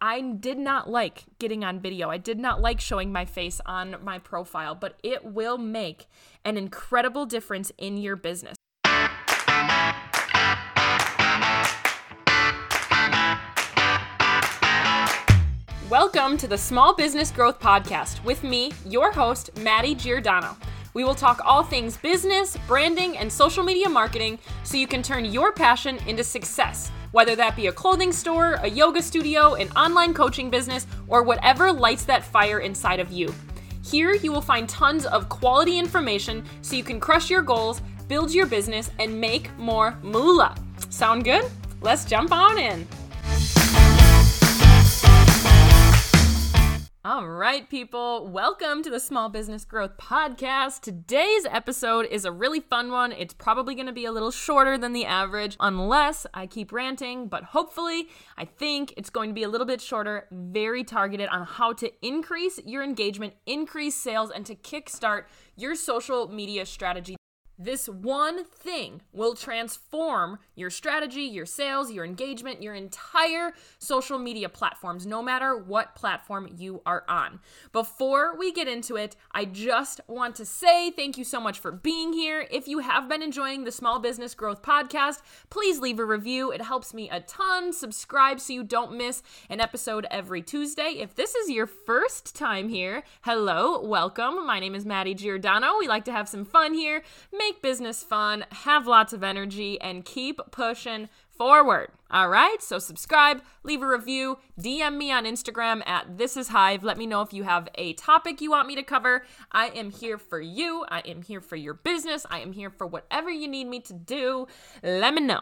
I did not like getting on video. I did not like showing my face on my profile, but it will make an incredible difference in your business. Welcome to the Small Business Growth Podcast with me, your host, Madi Giordano. We will talk all things business, branding, and social media marketing so you can turn your passion into success, whether that be a clothing store, a yoga studio, an online coaching business, or whatever lights that fire inside of you. Here, you will find tons of quality information so you can crush your goals, build your business, and make more moolah. Sound good? Let's jump on in. All right, people, welcome to the Small Business Growth Podcast. Today's episode is a really fun one. It's probably going to be a little shorter than the average, unless I keep ranting, but hopefully, I think it's going to be a little bit shorter, very targeted on how to increase your engagement, increase sales, and to kickstart your social media strategy this one thing will transform your strategy, your sales, your engagement, your entire social media platforms, no matter what platform you are on. Before we get into it, I just want to say thank you so much for being here. If you have been enjoying the Small Business Growth Podcast, please leave a review. It helps me a ton. Subscribe so you don't miss an episode every Tuesday. If this is your first time here, hello, welcome. My name is Madi Giordano. We like to have some fun here. Make make business fun, have lots of energy, and keep pushing forward. All right, so subscribe, leave a review, DM me on Instagram at This Is Hive. Let me know if you have a topic you want me to cover. I am here for you. I am here for your business. I am here for whatever you need me to do. Let me know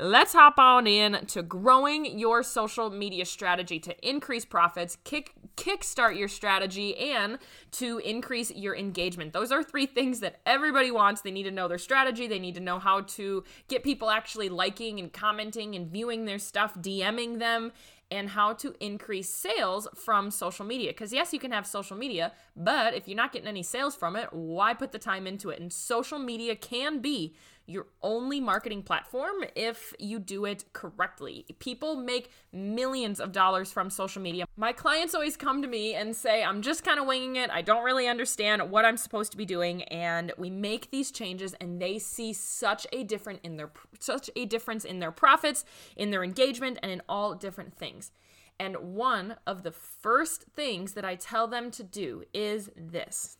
let's hop on in to growing your social media strategy to increase profits, kick kickstart your strategy and to increase your engagement. Those are three things that everybody wants. They need to know their strategy, they need to know how to get people actually liking and commenting and viewing their stuff, DMing them and how to increase sales from social media. Because, yes, you can have social media, but if you're not getting any sales from it, why put the time into it? And social media can be your only marketing platform if you do it correctly. People make millions of dollars from social media. My clients always come to me and say, I'm just kind of winging it. I don't really understand what I'm supposed to be doing. And we make these changes and they see such a different in their such a difference in their profits, in their engagement, and in all different things. And one of the first things that I tell them to do is this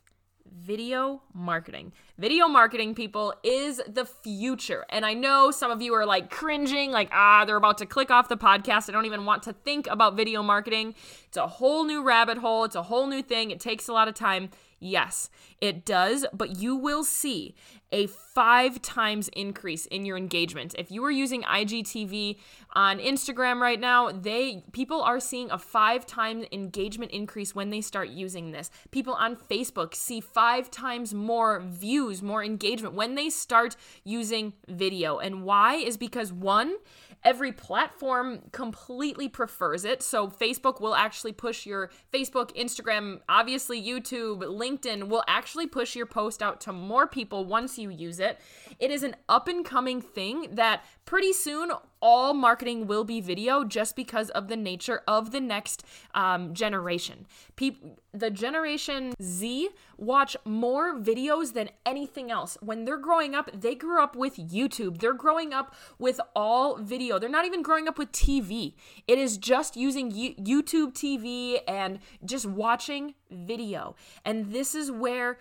video marketing. Video marketing, people, is the future. And I know some of you are like cringing, like, ah, they're about to click off the podcast. I don't even want to think about video marketing. It's a whole new rabbit hole, it's a whole new thing. It takes a lot of time. Yes, it does, but you will see a five times increase in your engagement. If you are using IGTV on Instagram right now, they people are seeing a five times engagement increase when they start using this. People on Facebook see five times more views, more engagement when they start using video. And why is because one, Every platform completely prefers it. So Facebook will actually push your Facebook, Instagram, obviously YouTube, LinkedIn will actually push your post out to more people once you use it. It is an up and coming thing that pretty soon all marketing will be video just because of the nature of the next um, generation. People, the generation Z watch more videos than anything else. When they're growing up, they grew up with YouTube. They're growing up with all video. They're not even growing up with TV. It is just using YouTube TV and just watching video. And this is where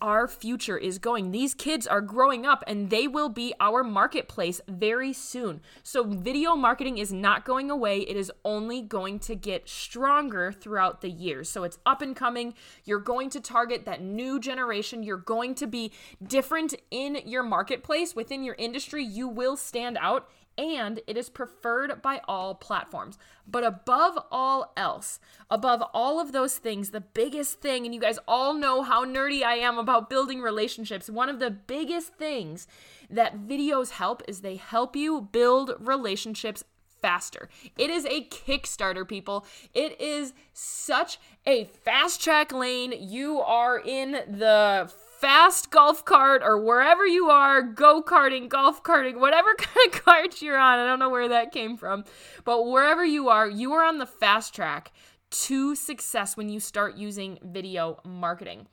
our future is going. These kids are growing up and they will be our marketplace very soon. So, video marketing is not going away. It is only going to get stronger throughout the years. So, it's up and coming. You're going to target that new generation. You're going to be different in your marketplace, within your industry. You will stand out and it is preferred by all platforms. But above all else, above all of those things, the biggest thing, and you guys all know how nerdy I am about building relationships, one of the biggest things that videos help is they help you build relationships faster. It is a Kickstarter, people. It is such a fast track lane. You are in the fast golf cart or wherever you are, go karting, golf karting, whatever kind of cart you're on. I don't know where that came from, but wherever you are, you are on the fast track to success when you start using video marketing.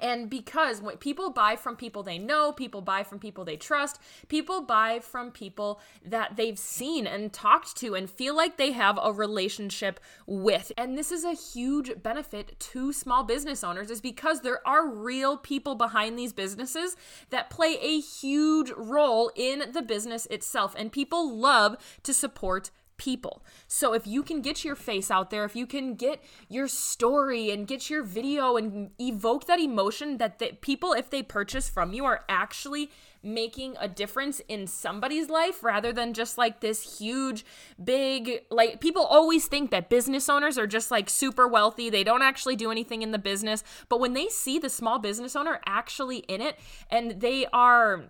And because when people buy from people they know, people buy from people they trust, people buy from people that they've seen and talked to and feel like they have a relationship with. And this is a huge benefit to small business owners is because there are real people behind these businesses that play a huge role in the business itself. And people love to support people. So if you can get your face out there, if you can get your story and get your video and evoke that emotion that the people if they purchase from you are actually making a difference in somebody's life rather than just like this huge big like people always think that business owners are just like super wealthy they don't actually do anything in the business but when they see the small business owner actually in it and they are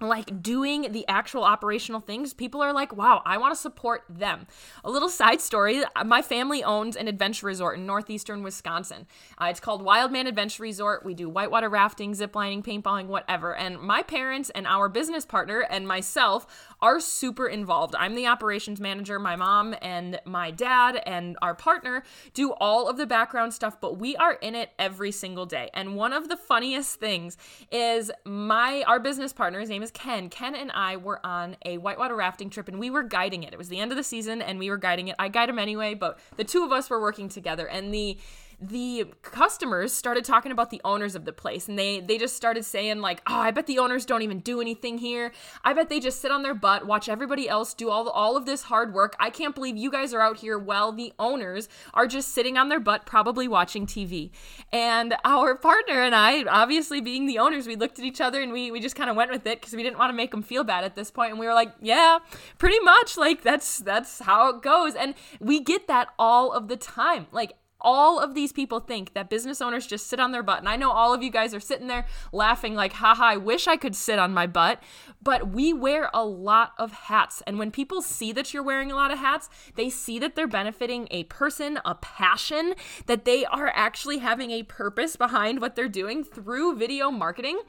like doing the actual operational things, people are like, wow, I want to support them. A little side story my family owns an adventure resort in northeastern Wisconsin. Uh, it's called Wildman Adventure Resort. We do whitewater rafting, ziplining, paintballing, whatever. And my parents and our business partner and myself are super involved. I'm the operations manager. My mom and my dad and our partner do all of the background stuff, but we are in it every single day. And one of the funniest things is my our business partner, his name is Ken. Ken and I were on a whitewater rafting trip and we were guiding it. It was the end of the season and we were guiding it. I guide him anyway, but the two of us were working together and the the customers started talking about the owners of the place and they they just started saying like oh i bet the owners don't even do anything here. I bet they just sit on their butt watch everybody else do all, all of this hard work. I can't believe you guys are out here while the owners are just sitting on their butt probably watching tv and our partner and i obviously being the owners we looked at each other and we, we just kind of went with it because we didn't want to make them feel bad at this point and we were like yeah pretty much like that's that's how it goes. And we get that all of the time. Like all of these people think that business owners just sit on their butt. And I know all of you guys are sitting there laughing, like, haha, I wish I could sit on my butt. But we wear a lot of hats. And when people see that you're wearing a lot of hats, they see that they're benefiting a person, a passion, that they are actually having a purpose behind what they're doing through video marketing.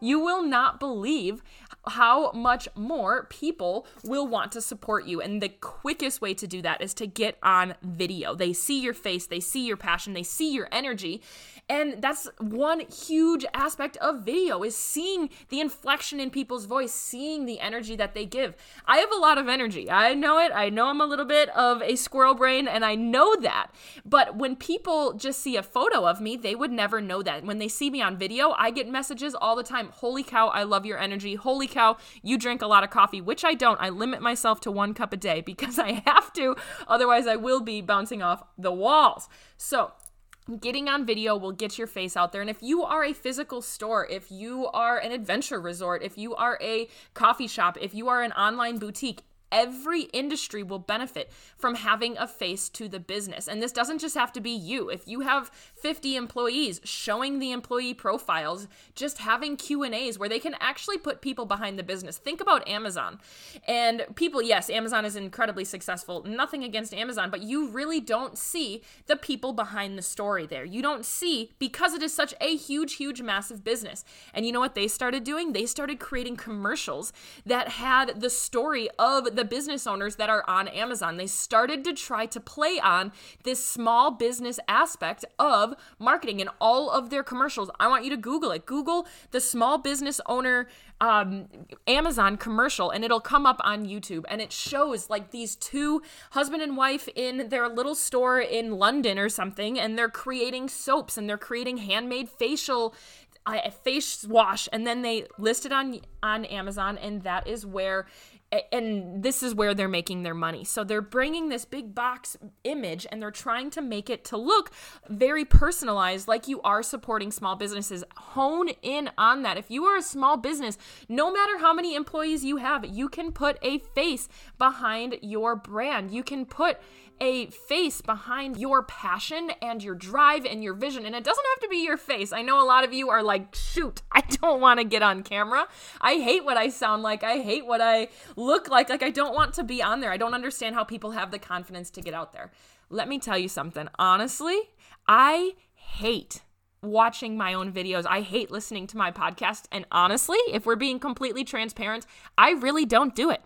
You will not believe how much more people will want to support you. And the quickest way to do that is to get on video. They see your face, they see your passion, they see your energy. And that's one huge aspect of video is seeing the inflection in people's voice, seeing the energy that they give. I have a lot of energy. I know it. I know I'm a little bit of a squirrel brain and I know that. But when people just see a photo of me, they would never know that. When they see me on video, I get messages all the time. Holy cow, I love your energy. Holy cow, you drink a lot of coffee, which I don't. I limit myself to one cup a day because I have to. Otherwise, I will be bouncing off the walls. So, Getting on video will get your face out there. And if you are a physical store, if you are an adventure resort, if you are a coffee shop, if you are an online boutique, every industry will benefit from having a face to the business. And this doesn't just have to be you. If you have 50 employees showing the employee profiles just having q&a's where they can actually put people behind the business. Think about amazon. And people yes amazon is incredibly successful. Nothing against amazon but you really don't see the people behind the story there. You don't see because it is such a huge huge massive business. And you know what they started doing? They started creating commercials that had the story of the the business owners that are on Amazon. They started to try to play on this small business aspect of marketing in all of their commercials. I want you to Google it. Google the small business owner um, Amazon commercial and it'll come up on YouTube and it shows like these two husband and wife in their little store in London or something and they're creating soaps and they're creating handmade facial uh, face wash and then they list it on on Amazon and that is where and this is where they're making their money. So they're bringing this big box image and they're trying to make it to look very personalized like you are supporting small businesses. Hone in on that. If you are a small business, no matter how many employees you have, you can put a face behind your brand. You can put a face behind your passion and your drive and your vision. And it doesn't have to be your face. I know a lot of you are like, shoot, I don't want to get on camera. I hate what I sound like. I hate what I look like. Like, I don't want to be on there. I don't understand how people have the confidence to get out there. Let me tell you something. Honestly, I hate watching my own videos. I hate listening to my podcast. And honestly, if we're being completely transparent, I really don't do it.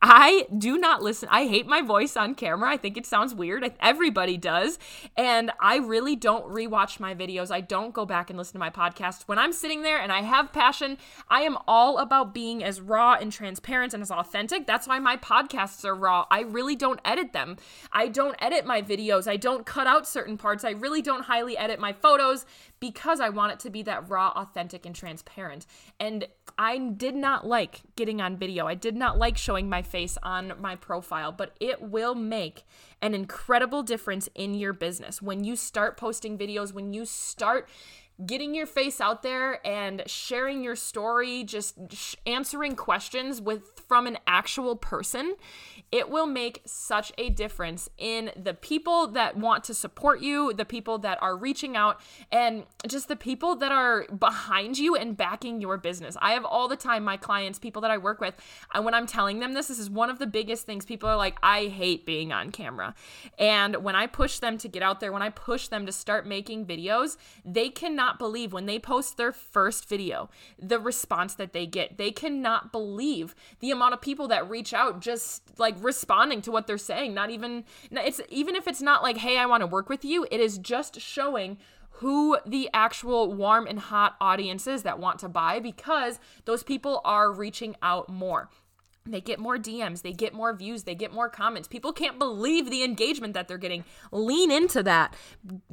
I do not listen. I hate my voice on camera. I think it sounds weird. Everybody does. And I really don't rewatch my videos. I don't go back and listen to my podcast. When I'm sitting there and I have passion, I am all about being as raw and transparent and as authentic. That's why my podcasts are raw. I really don't edit them. I don't edit my videos. I don't cut out certain parts. I really don't highly edit my photos because I want it to be that raw, authentic, and transparent. And I did not like getting on video. I did not like showing my face on my profile, but it will make an incredible difference in your business when you start posting videos, when you start getting your face out there and sharing your story, just sh- answering questions with from an actual person, it will make such a difference in the people that want to support you, the people that are reaching out, and just the people that are behind you and backing your business. I have all the time my clients, people that I work with, and when I'm telling them this, this is one of the biggest things. People are like, I hate being on camera. And when I push them to get out there, when I push them to start making videos, they cannot believe when they post their first video, the response that they get. They cannot believe the amount of people that reach out just like responding to what they're saying not even it's even if it's not like hey i want to work with you it is just showing who the actual warm and hot audience is that want to buy because those people are reaching out more they get more DMs, they get more views, they get more comments. People can't believe the engagement that they're getting. Lean into that.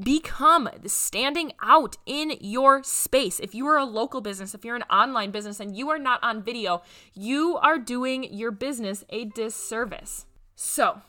Become standing out in your space. If you are a local business, if you're an online business and you are not on video, you are doing your business a disservice. So,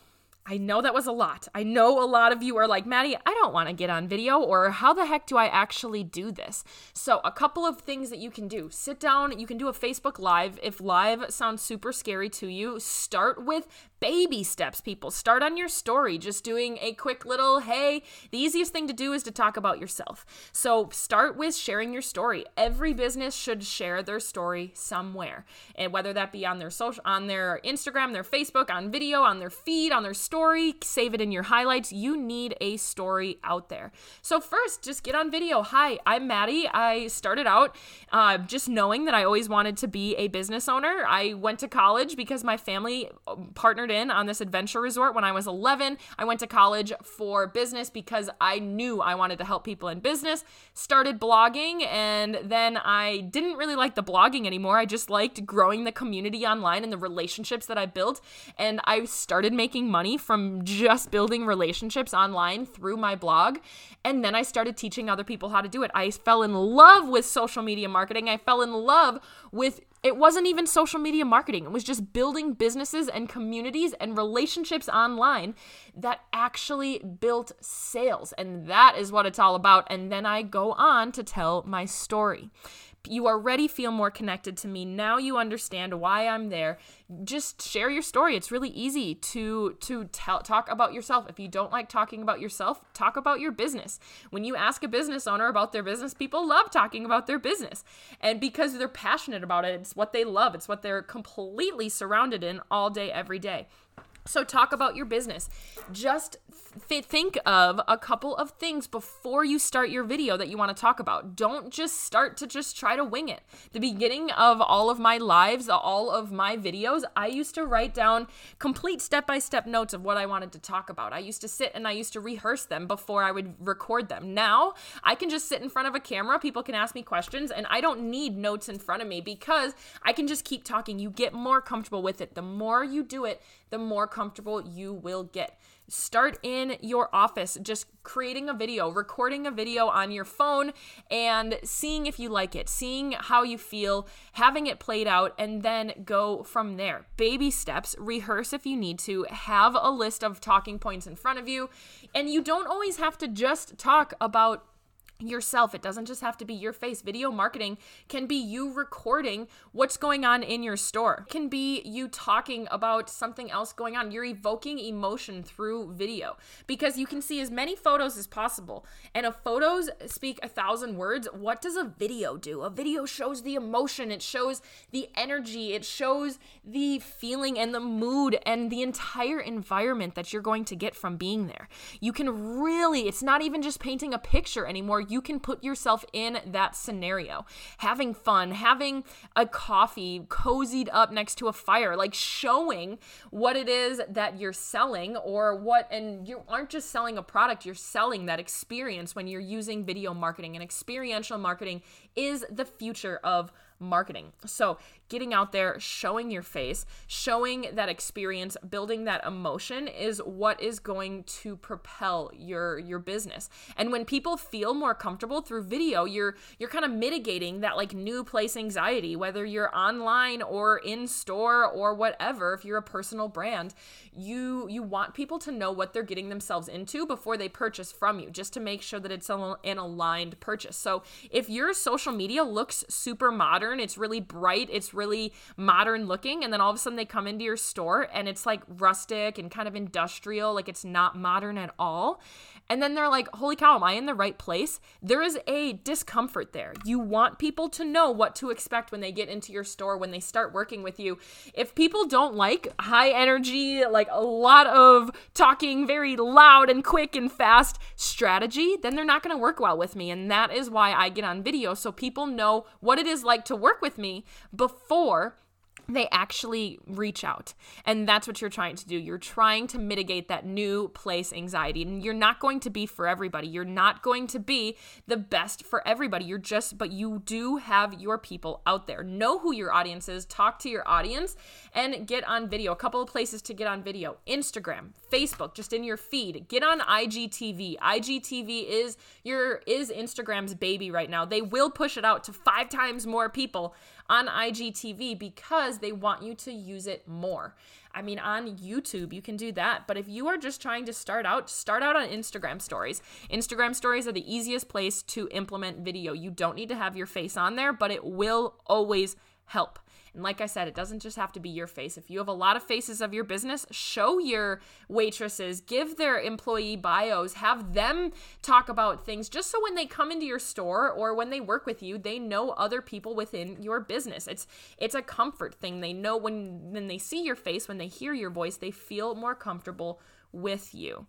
I know that was a lot. I know a lot of you are like, Madi, I don't want to get on video, or how the heck do I actually do this? So, a couple of things that you can do sit down, you can do a Facebook Live. If live sounds super scary to you, start with baby steps, people. Start on your story, just doing a quick little, hey, the easiest thing to do is to talk about yourself. So start with sharing your story. Every business should share their story somewhere. And whether that be on their social on their Instagram, their Facebook, on video, on their feed, on their story, save it in your highlights. You need a story out there. So first, just get on video. Hi, I'm Madi. I started out uh, just knowing that I always wanted to be a business owner. I went to college because my family um, partnered in on this adventure resort when I was 11. I went to college for business because I knew I wanted to help people in business. Started blogging, and then I didn't really like the blogging anymore. I just liked growing the community online and the relationships that I built. And I started making money from just building relationships online through my blog. And then I started teaching other people how to do it. I fell in love with social media marketing. I fell in love with it wasn't even social media marketing. It was just building businesses and communities and relationships online that actually built sales. And that is what it's all about. And then I go on to tell my story you already feel more connected to me. Now you understand why i'm there. Just share your story. It's really easy to to tell, talk about yourself. If you don't like talking about yourself talk about your business. When you ask a business owner about their business people love talking about their business. And because they're passionate about it it's what they love. It's what they're completely surrounded in all day every day so, talk about your business. Just th- think of a couple of things before you start your video that you want to talk about. Don't just start to just try to wing it. The beginning of all of my lives, all of my videos, I used to write down complete step by step notes of what I wanted to talk about. I used to sit and I used to rehearse them before I would record them. Now, I can just sit in front of a camera, people can ask me questions, and I don't need notes in front of me because I can just keep talking. You get more comfortable with it. The more you do it, the more comfortable you will get. Start in your office, just creating a video, recording a video on your phone, and seeing if you like it, seeing how you feel, having it played out, and then go from there. Baby steps, rehearse if you need to, have a list of talking points in front of you, and you don't always have to just talk about yourself. It doesn't just have to be your face. Video marketing can be you recording what's going on in your store. It can be you talking about something else going on. You're evoking emotion through video because you can see as many photos as possible. And if photos speak a thousand words, what does a video do? A video shows the emotion, it shows the energy, it shows the feeling and the mood and the entire environment that you're going to get from being there. You can really, it's not even just painting a picture anymore you can put yourself in that scenario. Having fun, having a coffee cozied up next to a fire, like showing what it is that you're selling or what, and you aren't just selling a product, you're selling that experience when you're using video marketing. And experiential marketing is the future of marketing. So, getting out there, showing your face, showing that experience, building that emotion is what is going to propel your your business. And when people feel more comfortable through video, you're you're kind of mitigating that like new place anxiety, whether you're online or in store or whatever, if you're a personal brand, you you want people to know what they're getting themselves into before they purchase from you, just to make sure that it's an aligned purchase. So, if your social media looks super modern, it's really bright, it's really modern looking and then all of a sudden they come into your store and it's like rustic and kind of industrial like it's not modern at all. And then they're like holy cow am i in the right place? There is a discomfort there. You want people to know what to expect when they get into your store when they start working with you. If people don't like high energy like a lot of talking very loud and quick and fast strategy then they're not going to work well with me and that is why i get on video so people know what it is like to work with me before they actually reach out. And that's what you're trying to do. You're trying to mitigate that new place anxiety. And you're not going to be for everybody. You're not going to be the best for everybody. You're just, but you do have your people out there. Know who your audience is, talk to your audience, and get on video. A couple of places to get on video Instagram, Facebook, just in your feed. Get on IGTV. IGTV is your is Instagram's baby right now. They will push it out to five times more people on IGTV because they want you to use it more. I mean, on YouTube, you can do that. But if you are just trying to start out, start out on Instagram stories. Instagram stories are the easiest place to implement video. You don't need to have your face on there, but it will always help. And like I said, it doesn't just have to be your face. If you have a lot of faces of your business, show your waitresses, give their employee bios, have them talk about things just so when they come into your store or when they work with you, they know other people within your business. It's it's a comfort thing. They know when when they see your face, when they hear your voice, they feel more comfortable with you.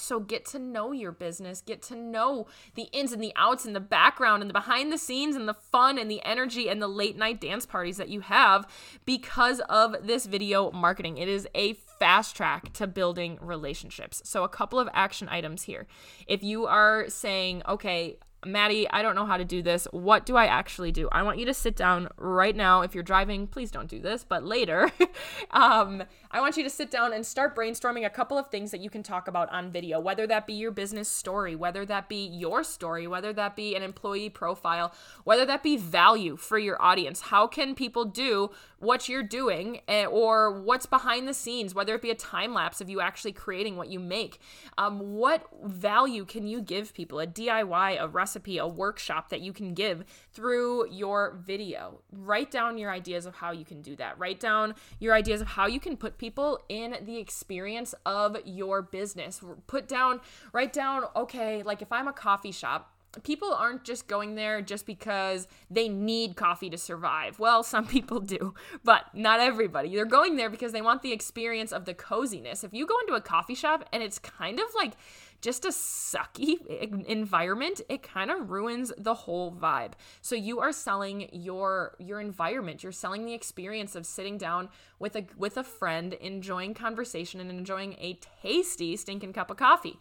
So get to know your business, get to know the ins and the outs and the background and the behind the scenes and the fun and the energy and the late night dance parties that you have because of this video marketing. It is a fast track to building relationships. So a couple of action items here. If you are saying, "Okay, Madi, I don't know how to do this. What do I actually do? I want you to sit down right now. If you're driving, please don't do this, but later, um, I want you to sit down and start brainstorming a couple of things that you can talk about on video, whether that be your business story, whether that be your story, whether that be an employee profile, whether that be value for your audience. How can people do what you're doing eh, or what's behind the scenes, whether it be a time lapse of you actually creating what you make? Um, what value can you give people? A DIY, a recipe? recipe, a workshop that you can give through your video. Write down your ideas of how you can do that. Write down your ideas of how you can put people in the experience of your business. Put down, write down, okay, like if I'm a coffee shop, people aren't just going there just because they need coffee to survive. Well, some people do, but not everybody. They're going there because they want the experience of the coziness. If you go into a coffee shop and it's kind of like just a sucky environment, it kind of ruins the whole vibe. So you are selling your your environment. You're selling the experience of sitting down with a with a friend, enjoying conversation and enjoying a tasty stinking cup of coffee.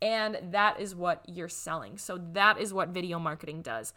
And that is what you're selling. So that is what video marketing does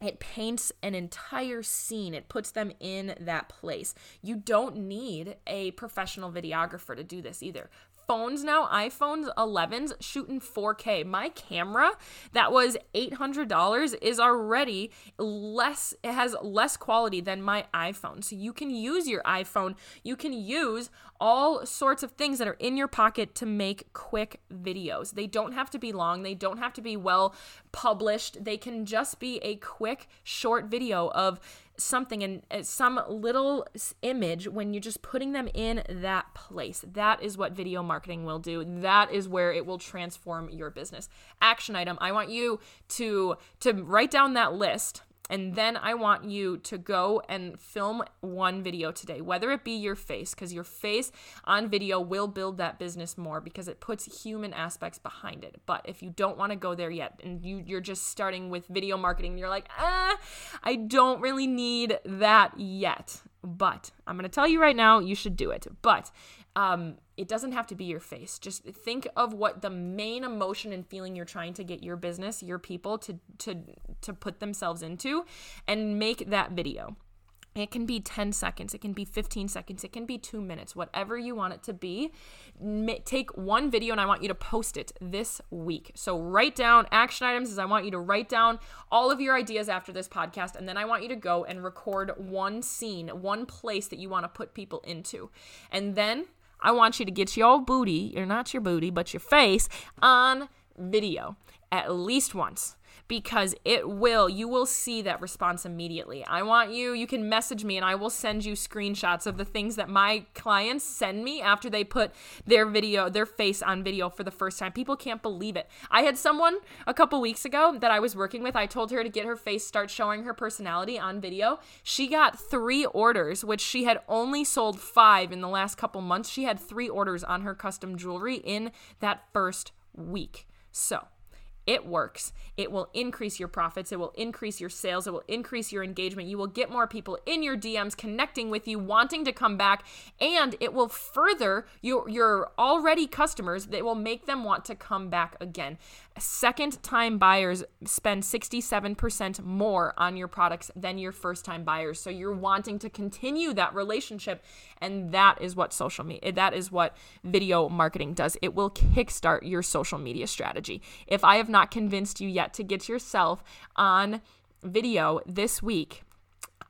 it paints an entire scene. It puts them in that place. You don't need a professional videographer to do this either phones now, iPhones 11s shooting 4K. My camera that was $800 is already less it has less quality than my iPhone. So you can use your iPhone. You can use all sorts of things that are in your pocket to make quick videos. They don't have to be long, they don't have to be well published. They can just be a quick short video of something and uh, some little image when you're just putting them in that place. That is what video marketing will do. That is where it will transform your business. Action item. I want you to to write down that list And then I want you to go and film one video today, whether it be your face, because your face on video will build that business more because it puts human aspects behind it. But if you don't want to go there yet and you, you're just starting with video marketing, you're like, ah, I don't really need that yet. But I'm going to tell you right now, you should do it. But um, it doesn't have to be your face. Just think of what the main emotion and feeling you're trying to get your business, your people to to to put themselves into, and make that video. It can be 10 seconds, it can be 15 seconds, it can be two minutes, whatever you want it to be. Take one video and I want you to post it this week. So, write down action items is I want you to write down all of your ideas after this podcast, and then I want you to go and record one scene, one place that you want to put people into. And then I want you to get your booty, or not your booty, but your face on video at least once because it will, you will see that response immediately. I want you, you can message me and I will send you screenshots of the things that my clients send me after they put their video, their face on video for the first time. People can't believe it. I had someone a couple weeks ago that I was working with. I told her to get her face, start showing her personality on video. She got three orders, which she had only sold five in the last couple months. She had three orders on her custom jewelry in that first week. So, it works. It will increase your profits. It will increase your sales. It will increase your engagement. You will get more people in your DMs connecting with you, wanting to come back, and it will further your, your already customers. That will make them want to come back again. Second time buyers spend 67% more on your products than your first time buyers. So you're wanting to continue that relationship. And that is what social media, that is what video marketing does. It will kickstart your social media strategy. If I have not convinced you yet to get yourself on video this week,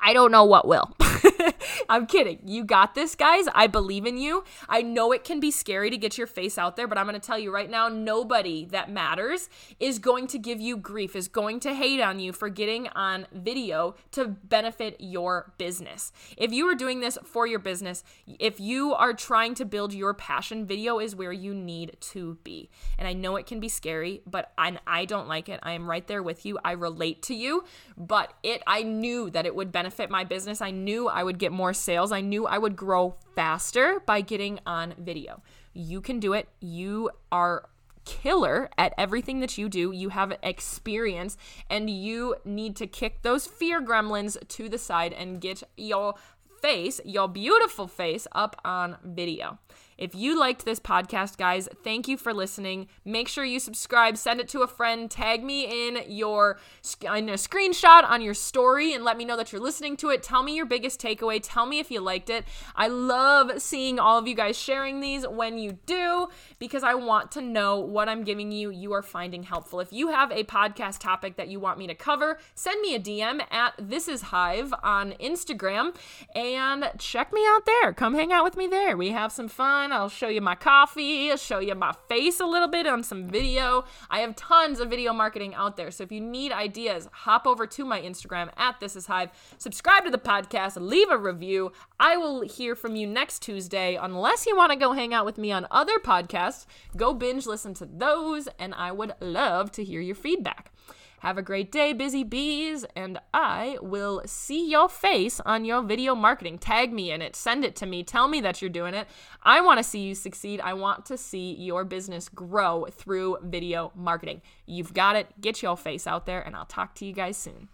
I don't know what will. I'm kidding. You got this, guys. I believe in you. I know it can be scary to get your face out there, but I'm going to tell you right now nobody that matters is going to give you grief, is going to hate on you for getting on video to benefit your business. If you are doing this for your business, if you are trying to build your passion, video is where you need to be. And I know it can be scary, but I, I don't like it. I am right there with you. I relate to you, but it I knew that it would benefit benefit my business. I knew I would get more sales. I knew I would grow faster by getting on video. You can do it. You are killer at everything that you do. You have experience and you need to kick those fear gremlins to the side and get your face, your beautiful face, up on video. If you liked this podcast, guys, thank you for listening. Make sure you subscribe, send it to a friend, tag me in your in a screenshot on your story and let me know that you're listening to it. Tell me your biggest takeaway. Tell me if you liked it. I love seeing all of you guys sharing these when you do because I want to know what I'm giving you you are finding helpful. If you have a podcast topic that you want me to cover, send me a DM at This Is Hive on Instagram and check me out there. Come hang out with me there. We have some fun I'll show you my coffee, I'll show you my face a little bit on some video. I have tons of video marketing out there. So if you need ideas, hop over to my Instagram at This Is Hive, subscribe to the podcast, leave a review. I will hear from you next Tuesday. Unless you want to go hang out with me on other podcasts, go binge listen to those, and I would love to hear your feedback. Have a great day, busy bees, and I will see your face on your video marketing. Tag me in it, send it to me, tell me that you're doing it. I want to see you succeed. I want to see your business grow through video marketing. You've got it. Get your face out there, and I'll talk to you guys soon.